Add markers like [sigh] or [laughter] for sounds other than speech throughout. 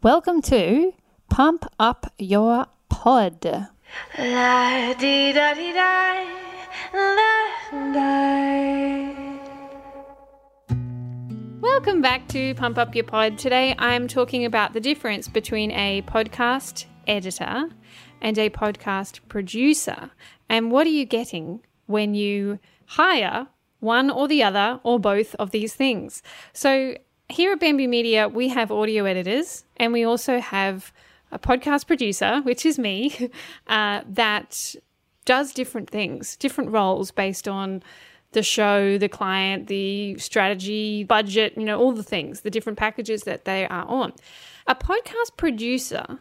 Welcome to Pump Up Your Pod. La di da di da, la da. Welcome back to Pump Up Your Pod. Today I'm talking about the difference between a podcast editor and a podcast producer. And what are you getting when you hire one or the other or both of these things? So, here at Bamby Media, we have audio editors and we also have a podcast producer, which is me, [laughs] uh, that does different things, different roles based on the show, the client, the strategy, budget, you know, all the things, the different packages that they are on. A podcast producer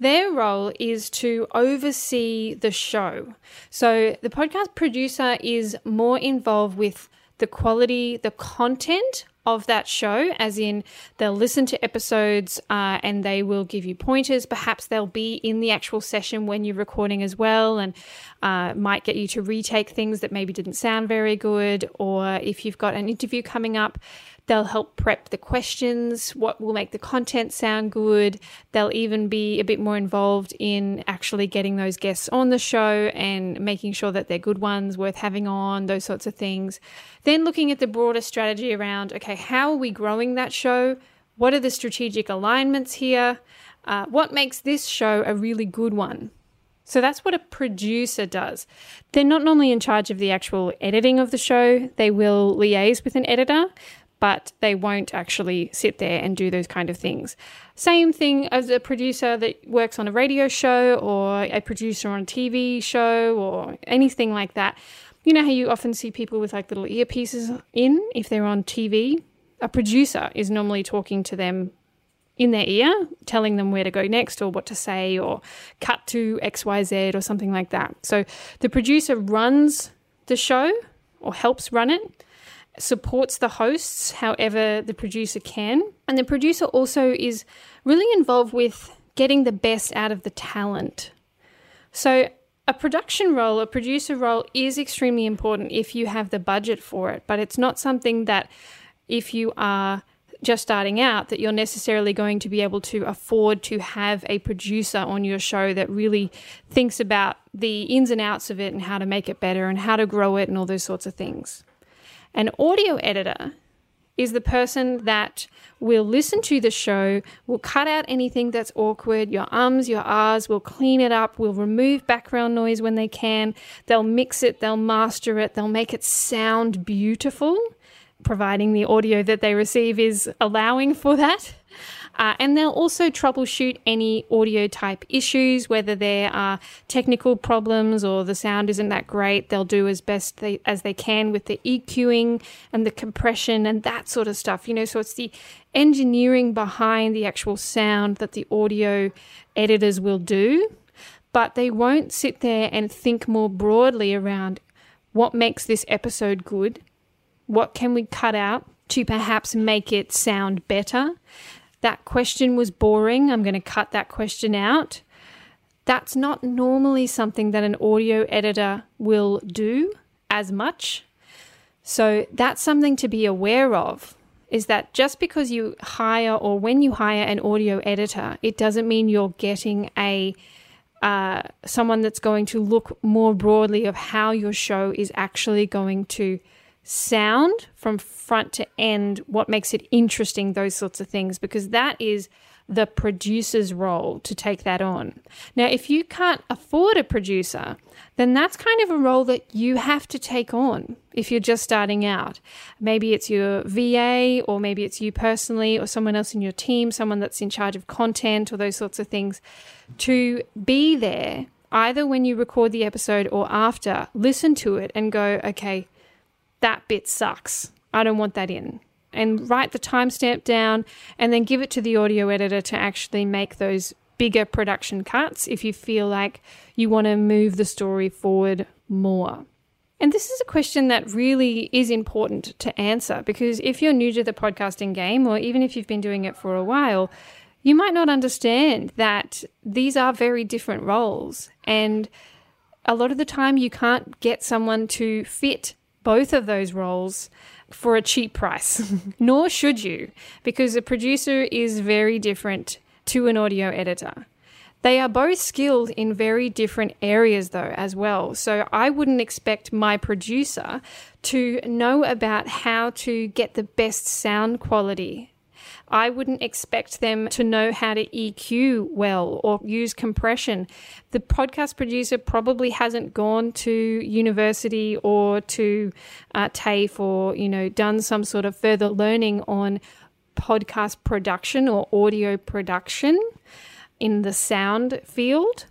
their role is to oversee the show. So the podcast producer is more involved with the quality, the content of that show, as in they'll listen to episodes uh, and they will give you pointers. Perhaps they'll be in the actual session when you're recording as well and uh, might get you to retake things that maybe didn't sound very good. Or if you've got an interview coming up, They'll help prep the questions, what will make the content sound good. They'll even be a bit more involved in actually getting those guests on the show and making sure that they're good ones worth having on, those sorts of things. Then looking at the broader strategy around okay, how are we growing that show? What are the strategic alignments here? Uh, what makes this show a really good one? So that's what a producer does. They're not normally in charge of the actual editing of the show. They will liaise with an editor, but they won't actually sit there and do those kind of things. Same thing as a producer that works on a radio show or a producer on a TV show or anything like that. You know how you often see people with like little earpieces in if they're on TV? A producer is normally talking to them in their ear, telling them where to go next or what to say or cut to XYZ or something like that. So the producer runs the show or helps run it supports the hosts however the producer can. And the producer also is really involved with getting the best out of the talent. So, a production role, a producer role, is extremely important if you have the budget for it, but it's not something that if you are just starting out that you're necessarily going to be able to afford to have a producer on your show that really thinks about the ins and outs of it and how to make it better and how to grow it and all those sorts of things. An audio editor is the person that will listen to the show, will cut out anything that's awkward, your ums, your ahs, will clean it up, will remove background noise when they can, they'll mix it, they'll master it, they'll make it sound beautiful, providing the audio that they receive is allowing for that. Uh, and they'll also troubleshoot any audio type issues, whether there are technical problems or the sound isn't that great. They'll do as best they, as they can with the EQing and the compression and that sort of stuff. You know, so it's the engineering behind the actual sound that the audio editors will do, but they won't sit there and think more broadly around what makes this episode good. What can we cut out to perhaps make it sound better? That question was boring. I'm going to cut that question out. That's not normally something that an audio editor will do as much. So that's something to be aware of is that just because you hire or when you hire an audio editor, it doesn't mean you're getting a uh, someone that's going to look more broadly of how your show is actually going to sound from front to end, what makes it interesting, those sorts of things, because that is the producer's role to take that on. Now, if you can't afford a producer, then that's kind of a role that you have to take on if you're just starting out. Maybe it's your VA, or maybe it's you personally, or someone else in your team, someone that's in charge of content, or those sorts of things, to be there either when you record the episode or after, listen to it and go, okay, that bit sucks. I don't want that in. And write the timestamp down and then give it to the audio editor to actually make those bigger production cuts if you feel like you want to move the story forward more. And this is a question that really is important to answer because if you're new to the podcasting game, or even if you've been doing it for a while, you might not understand that these are very different roles. And a lot of the time, you can't get someone to fit both of those roles for a cheap price, [laughs] nor should you, because a producer is very different to an audio editor. They are both skilled in very different areas, though, as well. So I wouldn't expect my producer to know about how to get the best sound quality. I wouldn't expect them to know how to EQ well or use compression. The podcast producer probably hasn't gone to university or to uh, TAFE or, you know, done some sort of further learning on podcast production or audio production in the sound field.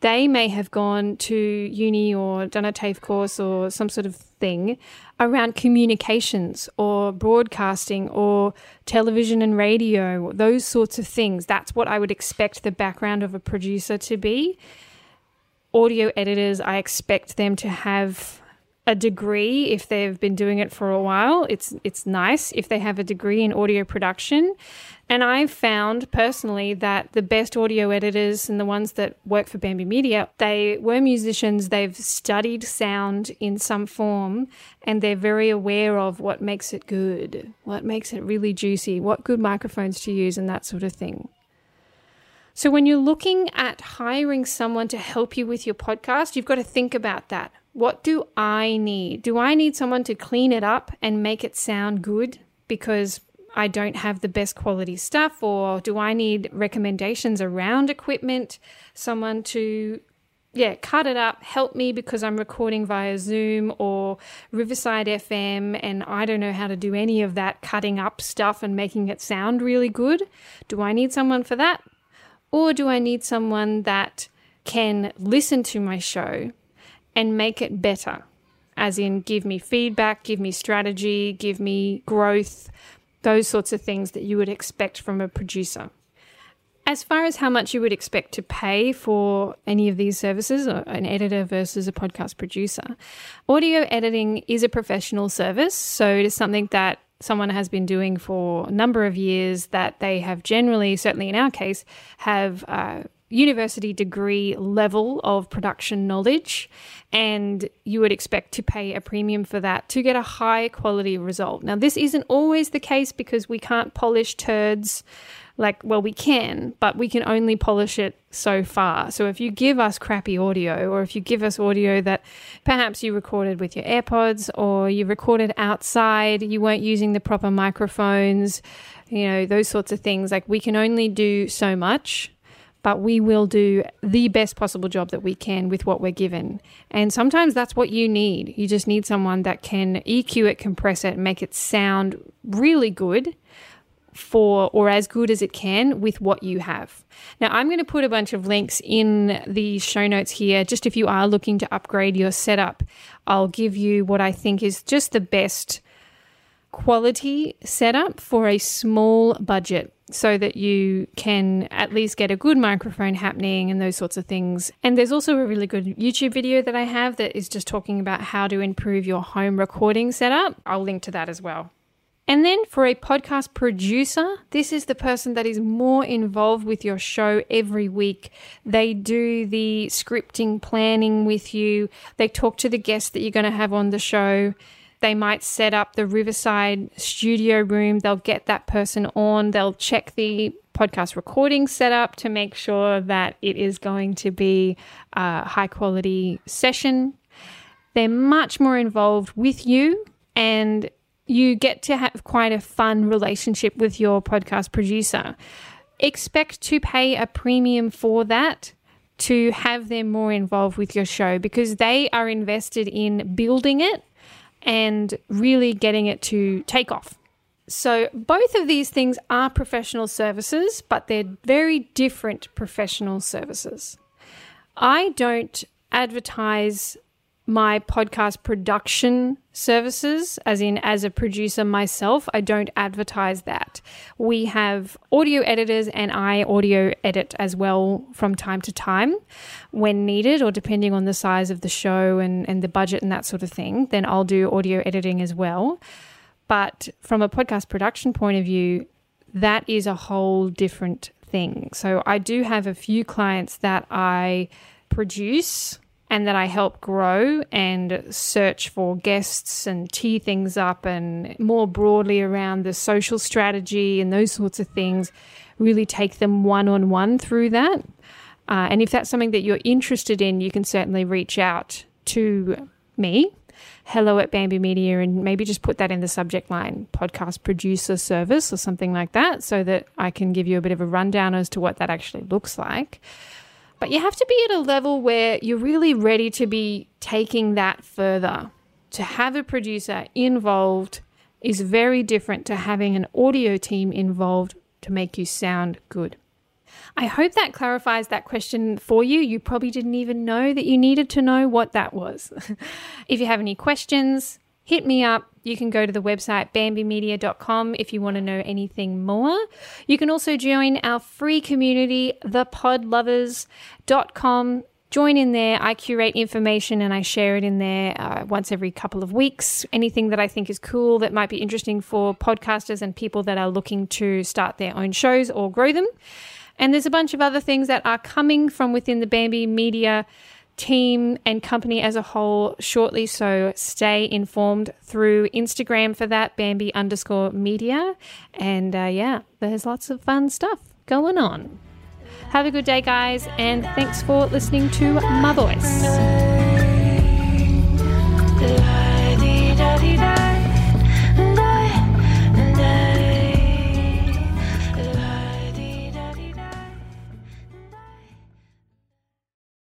They may have gone to uni or done a TAFE course or some sort of thing around communications or broadcasting or television and radio, those sorts of things. That's what I would expect the background of a producer to be. Audio editors, I expect them to have a degree if they've been doing it for a while. It's it's nice if they have a degree in audio production. And I've found personally that the best audio editors and the ones that work for Bamby Media, they were musicians, they've studied sound in some form, and they're very aware of what makes it good, what makes it really juicy, what good microphones to use, and that sort of thing. So, when you're looking at hiring someone to help you with your podcast, you've got to think about that. What do I need? Do I need someone to clean it up and make it sound good because I don't have the best quality stuff? Or do I need recommendations around equipment? Someone to yeah, cut it up, help me because I'm recording via Zoom or Riverside FM and I don't know how to do any of that cutting up stuff and making it sound really good. Do I need someone for that? Or do I need someone that can listen to my show and make it better, as in give me feedback, give me strategy, give me growth, those sorts of things that you would expect from a producer. As far as how much you would expect to pay for any of these services, an editor versus a podcast producer, audio editing is a professional service. So it is something that someone has been doing for a number of years that they have generally, certainly in our case, have uh, university degree level of production knowledge, and you would expect to pay a premium for that to get a high quality result. Now, this isn't always the case because we can't polish turds. Like, well, we can, but we can only polish it so far. So, if you give us crappy audio, or if you give us audio that perhaps you recorded with your AirPods or you recorded outside, you weren't using the proper microphones, you know, those sorts of things, like we can only do so much but we will do the best possible job that we can with what we're given. And sometimes that's what you need. You just need someone that can EQ it, compress it, make it sound really good for or as good as it can with what you have. Now, I'm going to put a bunch of links in the show notes here. Just if you are looking to upgrade your setup, I'll give you what I think is just the best quality setup for a small budget so that you can at least get a good microphone happening and those sorts of things. And there's also a really good YouTube video that I have that is just talking about how to improve your home recording setup. I'll link to that as well. And then for a podcast producer, this is the person that is more involved with your show every week. They do the scripting, planning with you, they talk to the guests that you're going to have on the show. They might set up the Riverside studio room. They'll get that person on. They'll check the podcast recording setup to make sure that it is going to be a high quality session. They're much more involved with you and you get to have quite a fun relationship with your podcast producer. Expect to pay a premium for that to have them more involved with your show because they are invested in building it and really getting it to take off. So, both of these things are professional services, but they're very different professional services. I don't advertise my podcast production services, as in as a producer myself, I don't advertise that. We have audio editors and I audio edit as well from time to time when needed or depending on the size of the show and, and the budget and that sort of thing, then I'll do audio editing as well. But from a podcast production point of view, that is a whole different thing. So I do have a few clients that I produce and that I help grow and search for guests and tee things up and more broadly around the social strategy and those sorts of things really take them one on one through that. Uh, and if that's something that you're interested in, you can certainly reach out to me, hello at Bamby Media, and maybe just put that in the subject line podcast producer service or something like that so that I can give you a bit of a rundown as to what that actually looks like. But you have to be at a level where you're really ready to be taking that further. To have a producer involved is very different to having an audio team involved to make you sound good. I hope that clarifies that question for you. You probably didn't even know that you needed to know what that was. [laughs] if you have any questions, hit me up. You can go to the website bambimedia.com if you want to know anything more. You can also join our free community, thepodlovers.com. Join in there. I curate information and I share it in there uh, once every couple of weeks. Anything that I think is cool that might be interesting for podcasters and people that are looking to start their own shows or grow them. And there's a bunch of other things that are coming from within the Bamby Media team and company as a whole shortly. So stay informed through Instagram for that, Bamby underscore media. And uh, yeah, there's lots of fun stuff going on. Have a good day, guys, and thanks for listening to my voice.